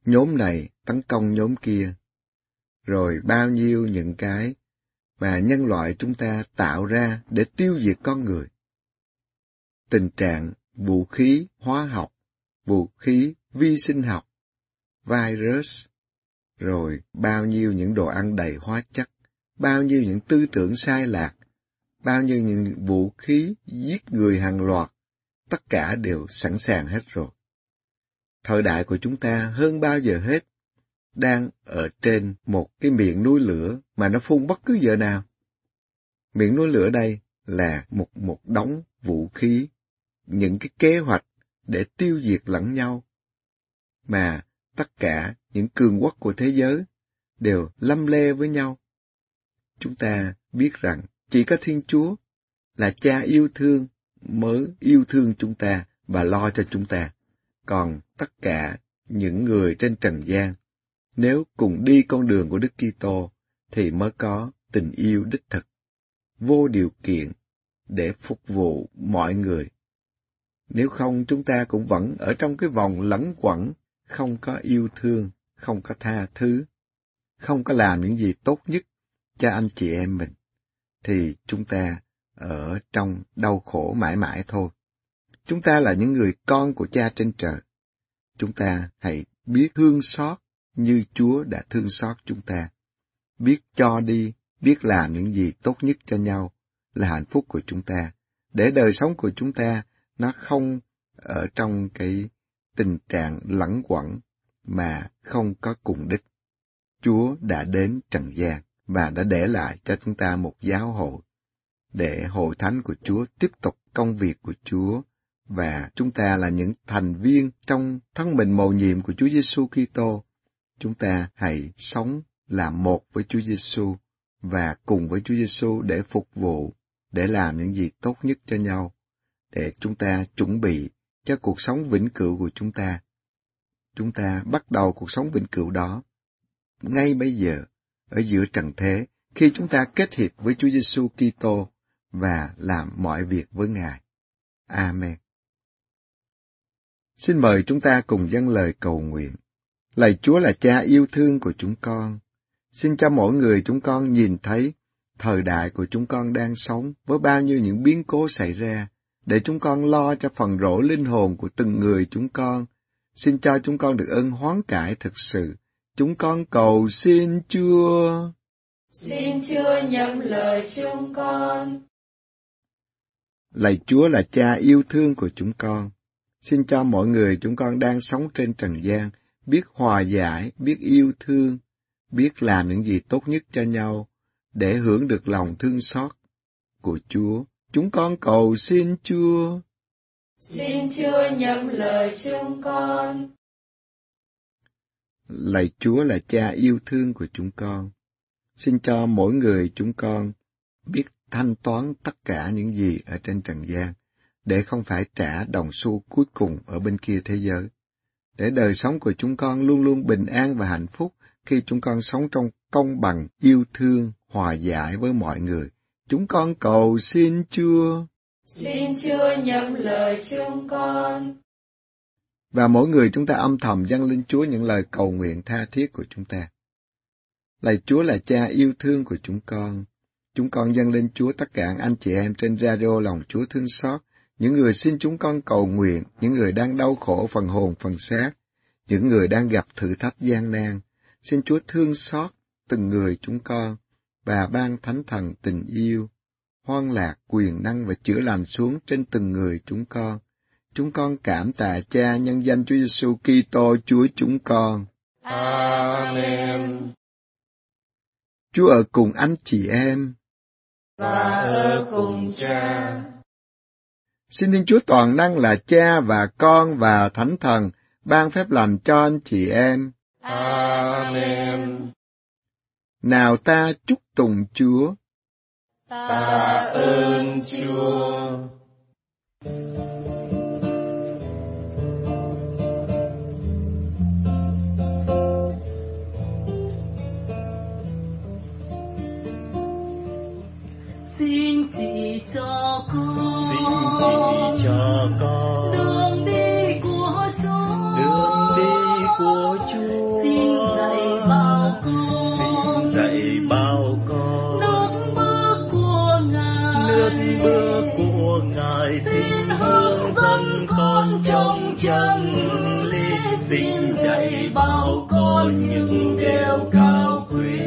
Nhóm này tấn công nhóm kia, rồi bao nhiêu những cái mà nhân loại chúng ta tạo ra để tiêu diệt con người. Tình trạng vũ khí hóa học, vũ khí vi sinh học, virus, rồi bao nhiêu những đồ ăn đầy hóa chất, bao nhiêu những tư tưởng sai lạc, bao nhiêu những vũ khí giết người hàng loạt, tất cả đều sẵn sàng hết rồi. Thời đại của chúng ta hơn bao giờ hết đang ở trên một cái miệng núi lửa mà nó phun bất cứ giờ nào. Miệng núi lửa đây là một một đống vũ khí, những cái kế hoạch để tiêu diệt lẫn nhau, mà tất cả những cường quốc của thế giới đều lâm le với nhau. Chúng ta biết rằng chỉ có Thiên Chúa là cha yêu thương mới yêu thương chúng ta và lo cho chúng ta. Còn tất cả những người trên trần gian, nếu cùng đi con đường của Đức Kitô thì mới có tình yêu đích thực, vô điều kiện để phục vụ mọi người. Nếu không chúng ta cũng vẫn ở trong cái vòng lẫn quẩn, không có yêu thương, không có tha thứ, không có làm những gì tốt nhất cho anh chị em mình thì chúng ta ở trong đau khổ mãi mãi thôi. Chúng ta là những người con của cha trên trời. Chúng ta hãy biết thương xót như Chúa đã thương xót chúng ta. Biết cho đi, biết làm những gì tốt nhất cho nhau là hạnh phúc của chúng ta. Để đời sống của chúng ta nó không ở trong cái tình trạng lẳng quẩn mà không có cùng đích. Chúa đã đến trần gian và đã để lại cho chúng ta một giáo hội để hội thánh của Chúa tiếp tục công việc của Chúa và chúng ta là những thành viên trong thân mình mầu nhiệm của Chúa Giêsu Kitô. Chúng ta hãy sống làm một với Chúa Giêsu và cùng với Chúa Giêsu để phục vụ, để làm những gì tốt nhất cho nhau, để chúng ta chuẩn bị cho cuộc sống vĩnh cửu của chúng ta. Chúng ta bắt đầu cuộc sống vĩnh cửu đó ngay bây giờ ở giữa trần thế khi chúng ta kết hiệp với Chúa Giêsu Kitô và làm mọi việc với Ngài. Amen. Xin mời chúng ta cùng dâng lời cầu nguyện. Lạy Chúa là cha yêu thương của chúng con. Xin cho mỗi người chúng con nhìn thấy thời đại của chúng con đang sống với bao nhiêu những biến cố xảy ra, để chúng con lo cho phần rỗ linh hồn của từng người chúng con. Xin cho chúng con được ơn hoán cải thực sự. Chúng con cầu xin Chúa. Xin Chúa nhậm lời chúng con. Lạy Chúa là cha yêu thương của chúng con. Xin cho mọi người chúng con đang sống trên trần gian biết hòa giải, biết yêu thương, biết làm những gì tốt nhất cho nhau để hưởng được lòng thương xót của Chúa. Chúng con cầu xin Chúa. Xin Chúa nhậm lời chúng con. Lạy Chúa là cha yêu thương của chúng con. Xin cho mỗi người chúng con biết thanh toán tất cả những gì ở trên trần gian, để không phải trả đồng xu cuối cùng ở bên kia thế giới. Để đời sống của chúng con luôn luôn bình an và hạnh phúc khi chúng con sống trong công bằng, yêu thương, hòa giải với mọi người. Chúng con cầu xin Chúa. Xin Chúa nhận lời chúng con. Và mỗi người chúng ta âm thầm dâng lên Chúa những lời cầu nguyện tha thiết của chúng ta. Lạy Chúa là cha yêu thương của chúng con. Chúng con dâng lên Chúa tất cả anh chị em trên radio lòng Chúa thương xót, những người xin chúng con cầu nguyện, những người đang đau khổ phần hồn phần xác, những người đang gặp thử thách gian nan. Xin Chúa thương xót từng người chúng con và ban thánh thần tình yêu, hoan lạc, quyền năng và chữa lành xuống trên từng người chúng con. Chúng con cảm tạ Cha nhân danh Chúa Giêsu Kitô Chúa chúng con. Amen. Chúa ở cùng anh chị em. Và ở cùng cha. Xin Thiên Chúa toàn năng là Cha và Con và Thánh Thần ban phép lành cho anh chị em. Amen. Nào ta chúc tùng Chúa. Ta ơn Chúa. Xin chỉ cho con xin chỉ cho con đường đi của Chúa đường đi của Chúa xin dạy bảo con, xin dạy bảo con nước bước của ngài nước bước của ngài xin hướng dẫn con trong chân lý xin dạy bảo con, những điều cao quý.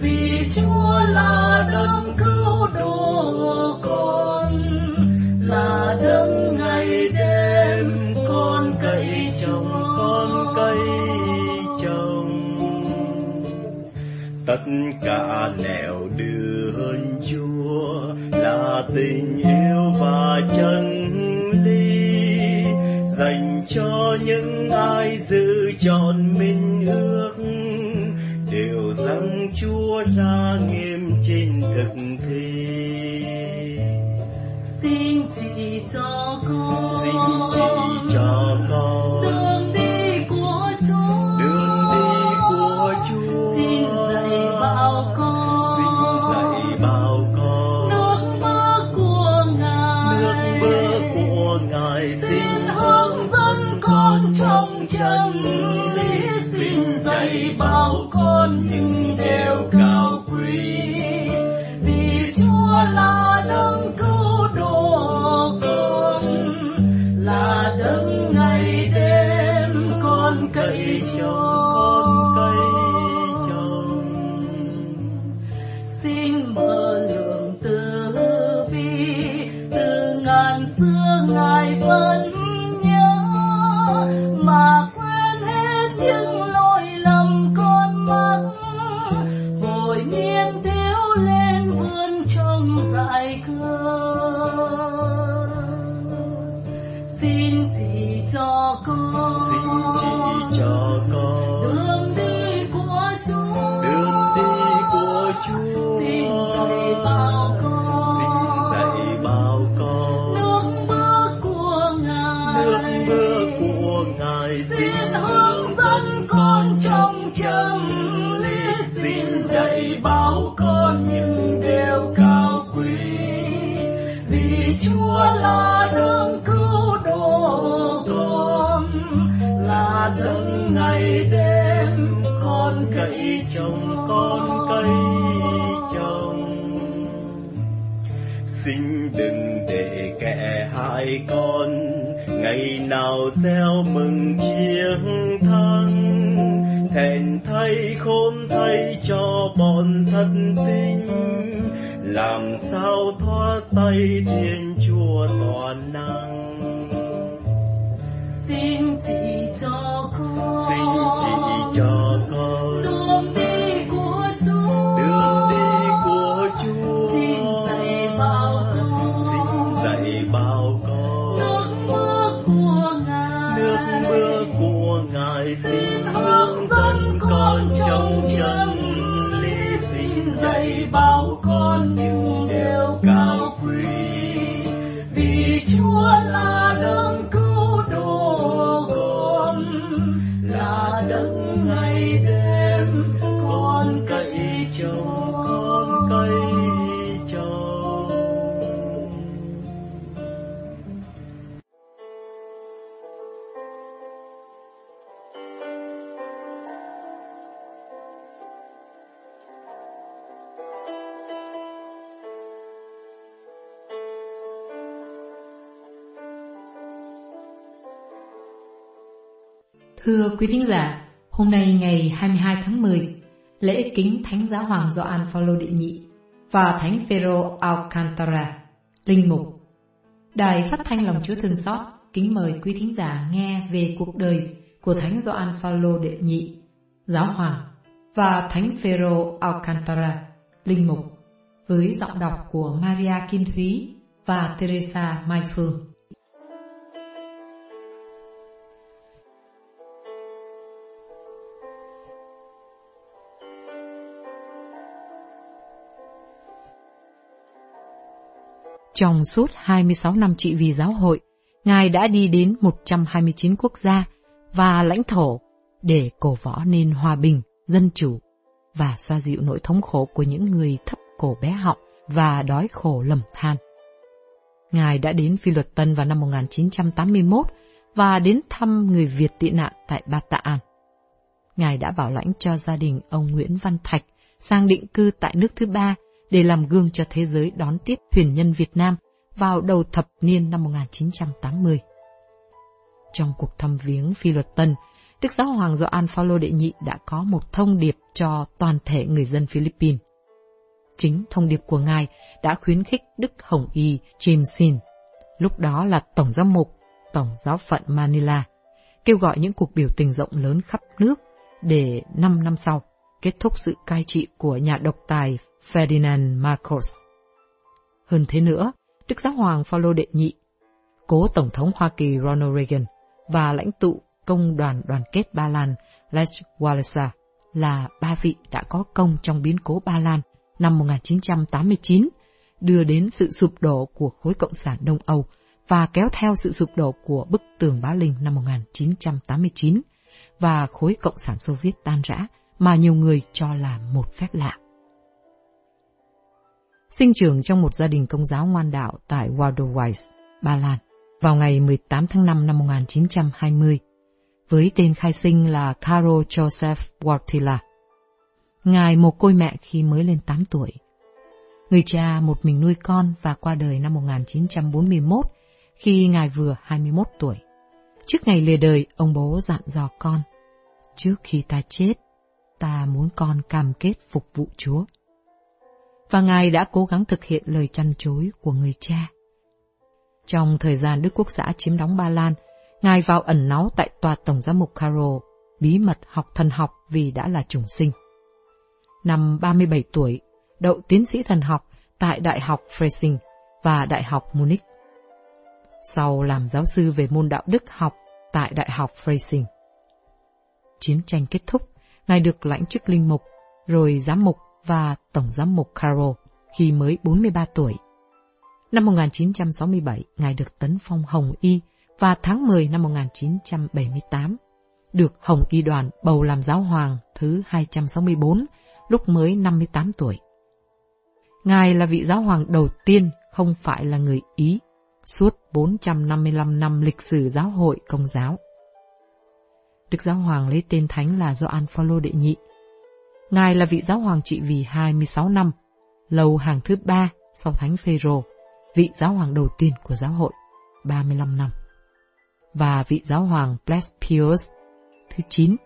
Vì Chúa là đấng con là đấng ngày đêm con cậy chồng, con cậy chồng tất cả nẻo đường Chúa là tình yêu và chân lý dành cho những ai giữ chọn minh ước đều rằng Chúa ra nghiêm chỉ cho gieo mừng chiến thắng? Thẹn thay khôn thay cho bọn thân tinh. Làm sao thoát tay thiên chúa toàn năng? Xin chỉ cho con. Xin chỉ cho con xin hướng dẫn con trong chân Thưa quý thính giả, hôm nay ngày 22 tháng 10, lễ kính Thánh Giáo Hoàng Gioan Phaolô đệ nhị và Thánh Phêrô Alcantara, linh mục. Đài phát thanh lòng Chúa thương xót kính mời quý thính giả nghe về cuộc đời của Thánh Gioan Phaolô đệ nhị, Giáo Hoàng và Thánh Phêrô Alcantara, linh mục, với giọng đọc của Maria Kim Thúy và Teresa Mai Phương. Trong suốt 26 năm trị vì giáo hội, Ngài đã đi đến 129 quốc gia và lãnh thổ để cổ võ nên hòa bình, dân chủ và xoa dịu nỗi thống khổ của những người thấp cổ bé họng và đói khổ lầm than. Ngài đã đến Phi Luật Tân vào năm 1981 và đến thăm người Việt tị nạn tại Ba Tạ An. Ngài đã bảo lãnh cho gia đình ông Nguyễn Văn Thạch sang định cư tại nước thứ ba để làm gương cho thế giới đón tiếp thuyền nhân Việt Nam vào đầu thập niên năm 1980. Trong cuộc thăm viếng Phi Luật Tân, Đức Giáo Hoàng Gioan Phaolô đệ nhị đã có một thông điệp cho toàn thể người dân Philippines. Chính thông điệp của Ngài đã khuyến khích Đức Hồng Y James lúc đó là Tổng giám mục, Tổng giáo phận Manila, kêu gọi những cuộc biểu tình rộng lớn khắp nước để 5 năm sau kết thúc sự cai trị của nhà độc tài Ferdinand Marcos. Hơn thế nữa, Đức Giáo Hoàng Phaolô đệ nhị, cố Tổng thống Hoa Kỳ Ronald Reagan và lãnh tụ Công đoàn Đoàn kết Ba Lan Lech Walesa là ba vị đã có công trong biến cố Ba Lan năm 1989, đưa đến sự sụp đổ của khối Cộng sản Đông Âu và kéo theo sự sụp đổ của bức tường Bá Linh năm 1989 và khối Cộng sản Xô Viết tan rã mà nhiều người cho là một phép lạ. Sinh trưởng trong một gia đình công giáo ngoan đạo tại Wadowice, Ba Lan, vào ngày 18 tháng 5 năm 1920, với tên khai sinh là Karol Joseph Wartila. Ngài một côi mẹ khi mới lên 8 tuổi. Người cha một mình nuôi con và qua đời năm 1941 khi Ngài vừa 21 tuổi. Trước ngày lìa đời, ông bố dặn dò con, trước khi ta chết, ta muốn con cam kết phục vụ Chúa. Và Ngài đã cố gắng thực hiện lời chăn chối của người cha. Trong thời gian Đức Quốc xã chiếm đóng Ba Lan, Ngài vào ẩn náu tại tòa Tổng giám mục Caro, bí mật học thần học vì đã là chủng sinh. Năm 37 tuổi, đậu tiến sĩ thần học tại Đại học Freising và Đại học Munich. Sau làm giáo sư về môn đạo đức học tại Đại học Freising. Chiến tranh kết thúc, Ngài được lãnh chức linh mục, rồi giám mục và tổng giám mục Carroll khi mới 43 tuổi. Năm 1967, Ngài được tấn phong Hồng Y và tháng 10 năm 1978, được Hồng Y đoàn bầu làm giáo hoàng thứ 264 lúc mới 58 tuổi. Ngài là vị giáo hoàng đầu tiên không phải là người Ý suốt 455 năm lịch sử giáo hội công giáo. Đức Giáo Hoàng lấy tên thánh là Gioan Phaolô đệ nhị. Ngài là vị giáo hoàng trị vì 26 năm, lâu hàng thứ ba sau thánh Phêrô, vị giáo hoàng đầu tiên của giáo hội, 35 năm. Và vị giáo hoàng Blessed Pius thứ 9,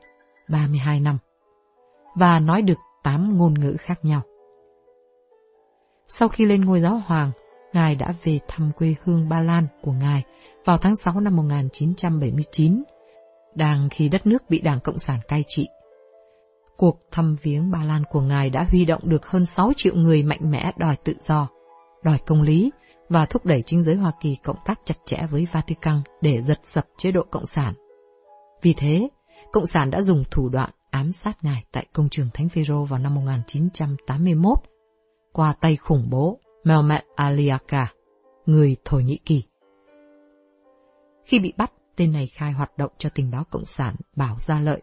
32 năm. Và nói được 8 ngôn ngữ khác nhau. Sau khi lên ngôi giáo hoàng, Ngài đã về thăm quê hương Ba Lan của Ngài vào tháng 6 năm 1979, đang khi đất nước bị Đảng Cộng sản cai trị. Cuộc thăm viếng Ba Lan của Ngài đã huy động được hơn 6 triệu người mạnh mẽ đòi tự do, đòi công lý và thúc đẩy chính giới Hoa Kỳ cộng tác chặt chẽ với Vatican để giật sập chế độ Cộng sản. Vì thế, Cộng sản đã dùng thủ đoạn ám sát Ngài tại công trường Thánh Phaero vào năm 1981 qua tay khủng bố Mehmet Aliaka, người Thổ Nhĩ Kỳ. Khi bị bắt, tên này khai hoạt động cho tình báo Cộng sản Bảo Gia Lợi.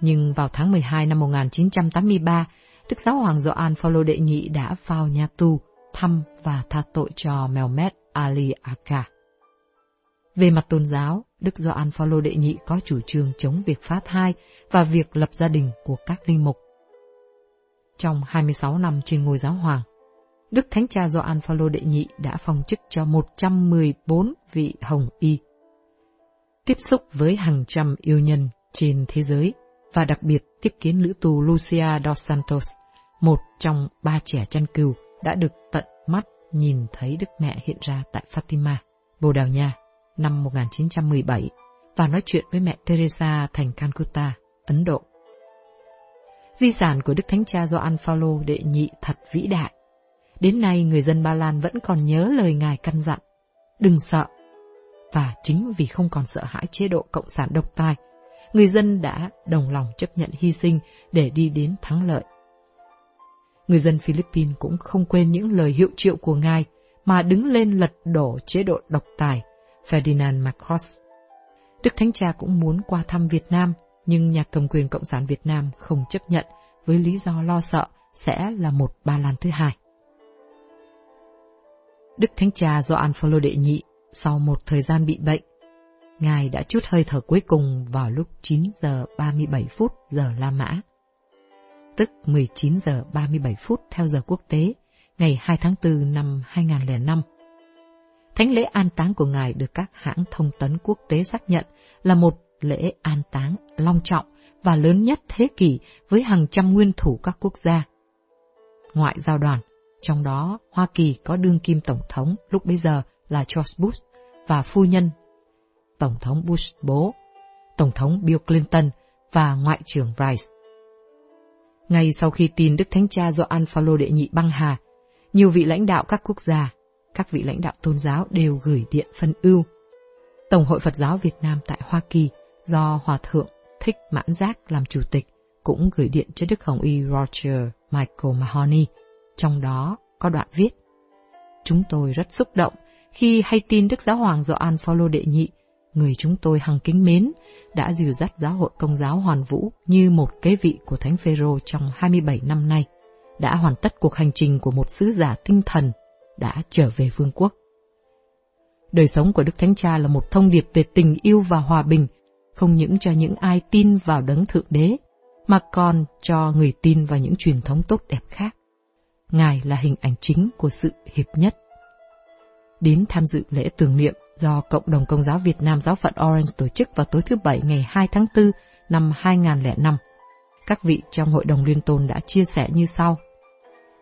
Nhưng vào tháng 12 năm 1983, Đức Giáo Hoàng Gioan Phaolô đệ nhị đã vào nhà tù thăm và tha tội cho Mehmet Ali Aka. Về mặt tôn giáo, Đức Gioan Phaolô đệ nhị có chủ trương chống việc phá thai và việc lập gia đình của các linh mục. Trong 26 năm trên ngôi giáo hoàng, Đức Thánh Cha Gioan Phaolô đệ nhị đã phong chức cho 114 vị hồng y. Tiếp xúc với hàng trăm yêu nhân trên thế giới và đặc biệt tiếp kiến nữ tù Lucia dos Santos, một trong ba trẻ chăn cừu đã được tận mắt nhìn thấy Đức Mẹ hiện ra tại Fatima, Bồ Đào Nha, năm 1917 và nói chuyện với mẹ Teresa thành Calcutta, Ấn Độ. Di sản của Đức Thánh Cha Gioan Phaolô đệ nhị thật vĩ đại. Đến nay người dân Ba Lan vẫn còn nhớ lời Ngài căn dặn, đừng sợ. Và chính vì không còn sợ hãi chế độ Cộng sản độc tài, người dân đã đồng lòng chấp nhận hy sinh để đi đến thắng lợi. Người dân Philippines cũng không quên những lời hiệu triệu của Ngài mà đứng lên lật đổ chế độ độc tài Ferdinand Marcos. Đức Thánh Cha cũng muốn qua thăm Việt Nam, nhưng nhà cầm quyền Cộng sản Việt Nam không chấp nhận với lý do lo sợ sẽ là một Ba Lan thứ hai. Đức Thánh Cha Gioan Phaolô đệ nhị sau một thời gian bị bệnh, Ngài đã chút hơi thở cuối cùng vào lúc 9 giờ 37 phút giờ La Mã, tức 19 giờ 37 phút theo giờ quốc tế, ngày 2 tháng 4 năm 2005. Thánh lễ an táng của Ngài được các hãng thông tấn quốc tế xác nhận là một lễ an táng long trọng và lớn nhất thế kỷ với hàng trăm nguyên thủ các quốc gia. Ngoại giao đoàn, trong đó Hoa Kỳ có đương kim tổng thống lúc bấy giờ là George Bush và phu nhân Tổng thống Bush bố, Tổng thống Bill Clinton và Ngoại trưởng Rice. Ngay sau khi tin Đức Thánh Cha do Phaolô đệ nhị băng hà, nhiều vị lãnh đạo các quốc gia, các vị lãnh đạo tôn giáo đều gửi điện phân ưu. Tổng hội Phật giáo Việt Nam tại Hoa Kỳ do Hòa Thượng Thích Mãn Giác làm chủ tịch cũng gửi điện cho Đức Hồng Y Roger Michael Mahoney, trong đó có đoạn viết Chúng tôi rất xúc động khi hay tin Đức Giáo Hoàng Gioan Phaolô đệ nhị, người chúng tôi hằng kính mến, đã dìu dắt giáo hội công giáo hoàn vũ như một kế vị của Thánh Phêrô trong 27 năm nay, đã hoàn tất cuộc hành trình của một sứ giả tinh thần, đã trở về vương quốc. Đời sống của Đức Thánh Cha là một thông điệp về tình yêu và hòa bình, không những cho những ai tin vào đấng Thượng Đế, mà còn cho người tin vào những truyền thống tốt đẹp khác. Ngài là hình ảnh chính của sự hiệp nhất. Đến tham dự lễ tưởng niệm do Cộng đồng Công giáo Việt Nam Giáo phận Orange tổ chức vào tối thứ Bảy ngày 2 tháng 4 năm 2005. Các vị trong Hội đồng Liên Tôn đã chia sẻ như sau.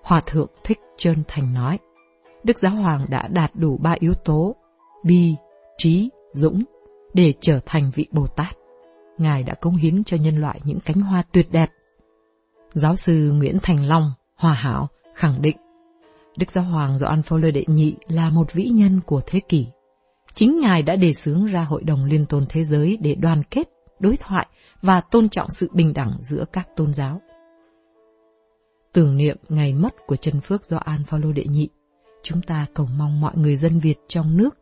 Hòa Thượng Thích Trơn Thành nói, Đức Giáo Hoàng đã đạt đủ ba yếu tố, bi, trí, dũng, để trở thành vị Bồ Tát. Ngài đã cống hiến cho nhân loại những cánh hoa tuyệt đẹp. Giáo sư Nguyễn Thành Long, Hòa Hảo, khẳng định Đức Giáo Hoàng Gioan Phaolô đệ nhị là một vĩ nhân của thế kỷ. Chính Ngài đã đề xướng ra Hội đồng Liên tôn Thế giới để đoàn kết, đối thoại và tôn trọng sự bình đẳng giữa các tôn giáo. Tưởng niệm ngày mất của chân phước Gioan Phaolô đệ nhị, chúng ta cầu mong mọi người dân Việt trong nước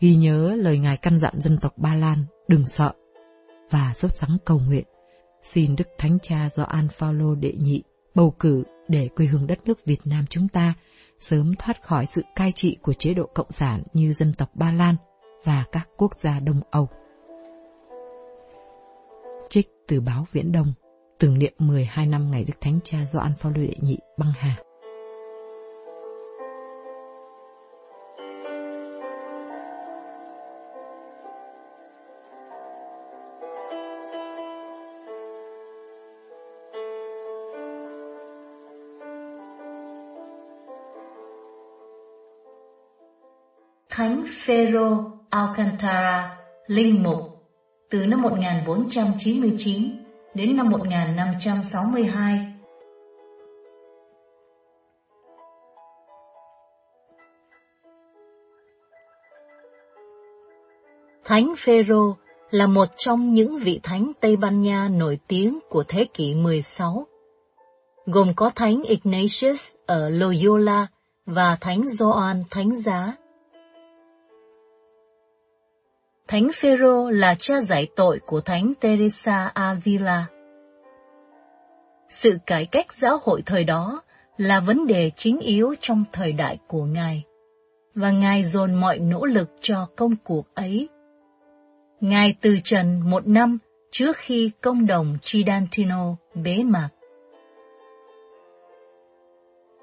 ghi nhớ lời Ngài căn dặn dân tộc Ba Lan đừng sợ và sốt sắng cầu nguyện. Xin Đức Thánh Cha Gioan Phaolô đệ nhị bầu cử để quê hương đất nước Việt Nam chúng ta sớm thoát khỏi sự cai trị của chế độ cộng sản như dân tộc Ba Lan và các quốc gia Đông Âu. Trích từ báo Viễn Đông, tưởng niệm 12 năm ngày Đức Thánh Cha Gioan Phaolô đệ nhị băng hà. Thánh Phêrô Alcantara, linh mục, từ năm 1499 đến năm 1562. Thánh Phêrô là một trong những vị thánh Tây Ban Nha nổi tiếng của thế kỷ 16, gồm có thánh Ignatius ở Loyola và thánh Gioan Thánh Giá Thánh Phêrô là cha giải tội của Thánh Teresa Avila. Sự cải cách giáo hội thời đó là vấn đề chính yếu trong thời đại của Ngài, và Ngài dồn mọi nỗ lực cho công cuộc ấy. Ngài từ trần một năm trước khi công đồng Chidantino bế mạc.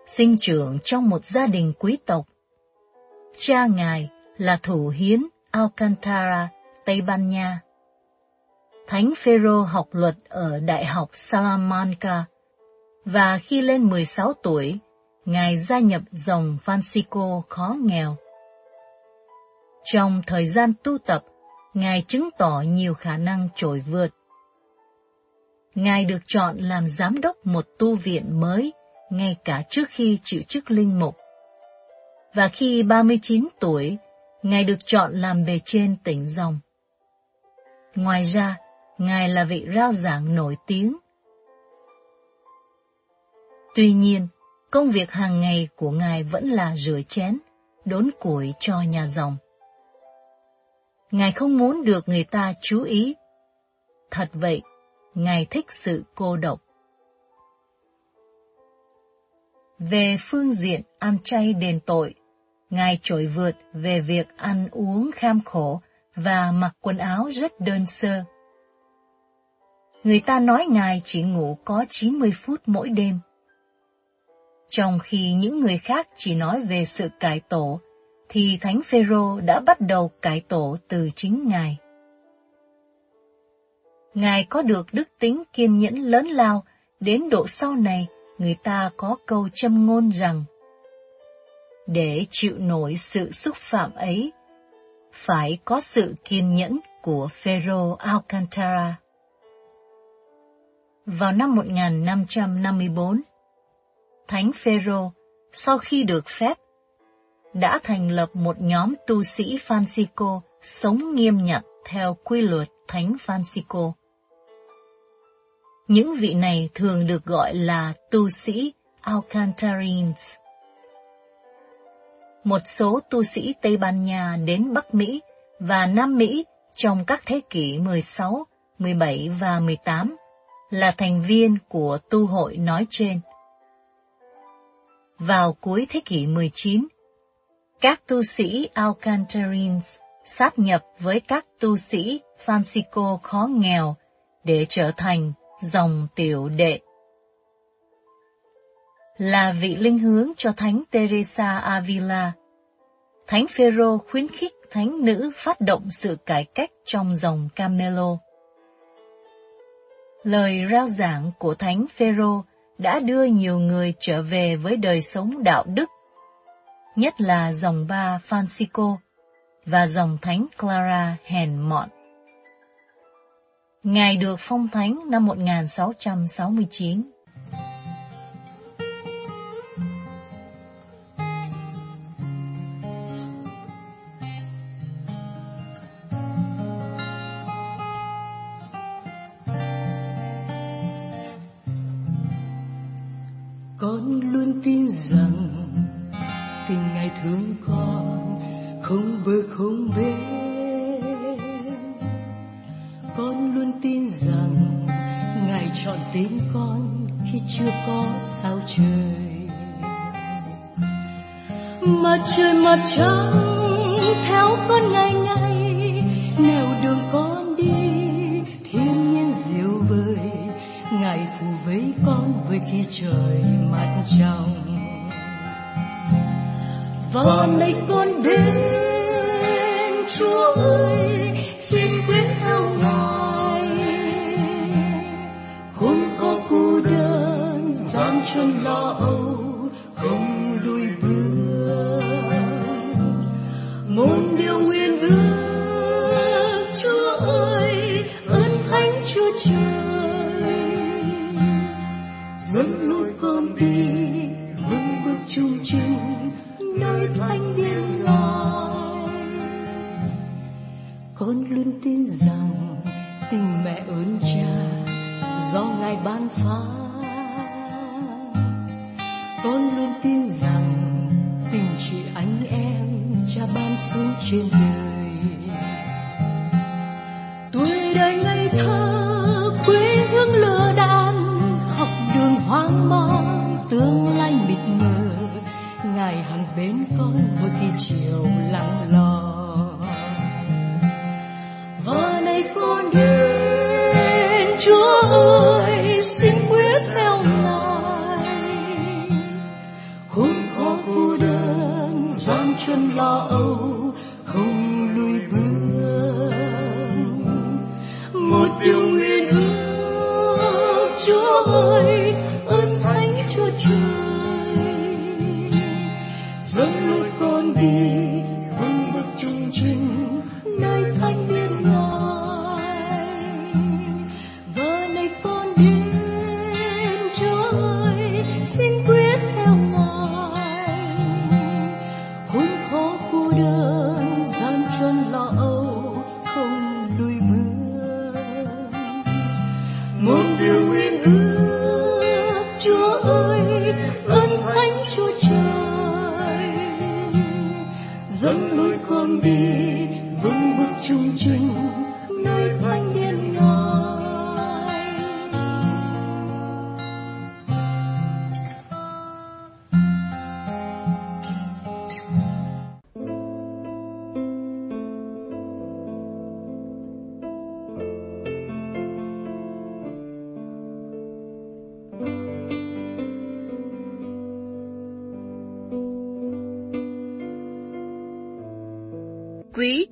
Sinh trưởng trong một gia đình quý tộc. Cha Ngài là thủ hiến Alcantara, Tây Ban Nha. Thánh Phêrô học luật ở Đại học Salamanca và khi lên 16 tuổi, Ngài gia nhập dòng Francisco khó nghèo. Trong thời gian tu tập, Ngài chứng tỏ nhiều khả năng trội vượt. Ngài được chọn làm giám đốc một tu viện mới ngay cả trước khi chịu chức linh mục. Và khi 39 tuổi, Ngài được chọn làm bề trên tỉnh dòng. Ngoài ra, Ngài là vị rao giảng nổi tiếng. Tuy nhiên, công việc hàng ngày của Ngài vẫn là rửa chén, đốn củi cho nhà dòng. Ngài không muốn được người ta chú ý. Thật vậy, Ngài thích sự cô độc. Về phương diện ăn chay đền tội, Ngài trội vượt về việc ăn uống kham khổ và mặc quần áo rất đơn sơ. Người ta nói Ngài chỉ ngủ có 90 phút mỗi đêm. Trong khi những người khác chỉ nói về sự cải tổ, thì Thánh Phêrô đã bắt đầu cải tổ từ chính Ngài. Ngài có được đức tính kiên nhẫn lớn lao, đến độ sau này người ta có câu châm ngôn rằng để chịu nổi sự xúc phạm ấy, phải có sự kiên nhẫn của Phêrô Alcantara. Vào năm 1554, Thánh Phêrô sau khi được phép đã thành lập một nhóm tu sĩ Francisco sống nghiêm nhặt theo quy luật Thánh Francisco. Những vị này thường được gọi là tu sĩ Alcantarines một số tu sĩ Tây Ban Nha đến Bắc Mỹ và Nam Mỹ trong các thế kỷ 16, 17 và 18 là thành viên của tu hội nói trên. Vào cuối thế kỷ 19, các tu sĩ Alcantarines sát nhập với các tu sĩ Francisco khó nghèo để trở thành dòng tiểu đệ. Là vị linh hướng cho Thánh Teresa Avila, Thánh Phêrô khuyến khích thánh nữ phát động sự cải cách trong dòng Camelo. Lời rao giảng của Thánh Phêrô đã đưa nhiều người trở về với đời sống đạo đức, nhất là dòng ba Francisco và dòng Thánh Clara hèn mọn. Ngài được phong thánh năm 1669. a 唱 ơi xin quyết neo nài khốn khó cô đơn gian chân lo âu.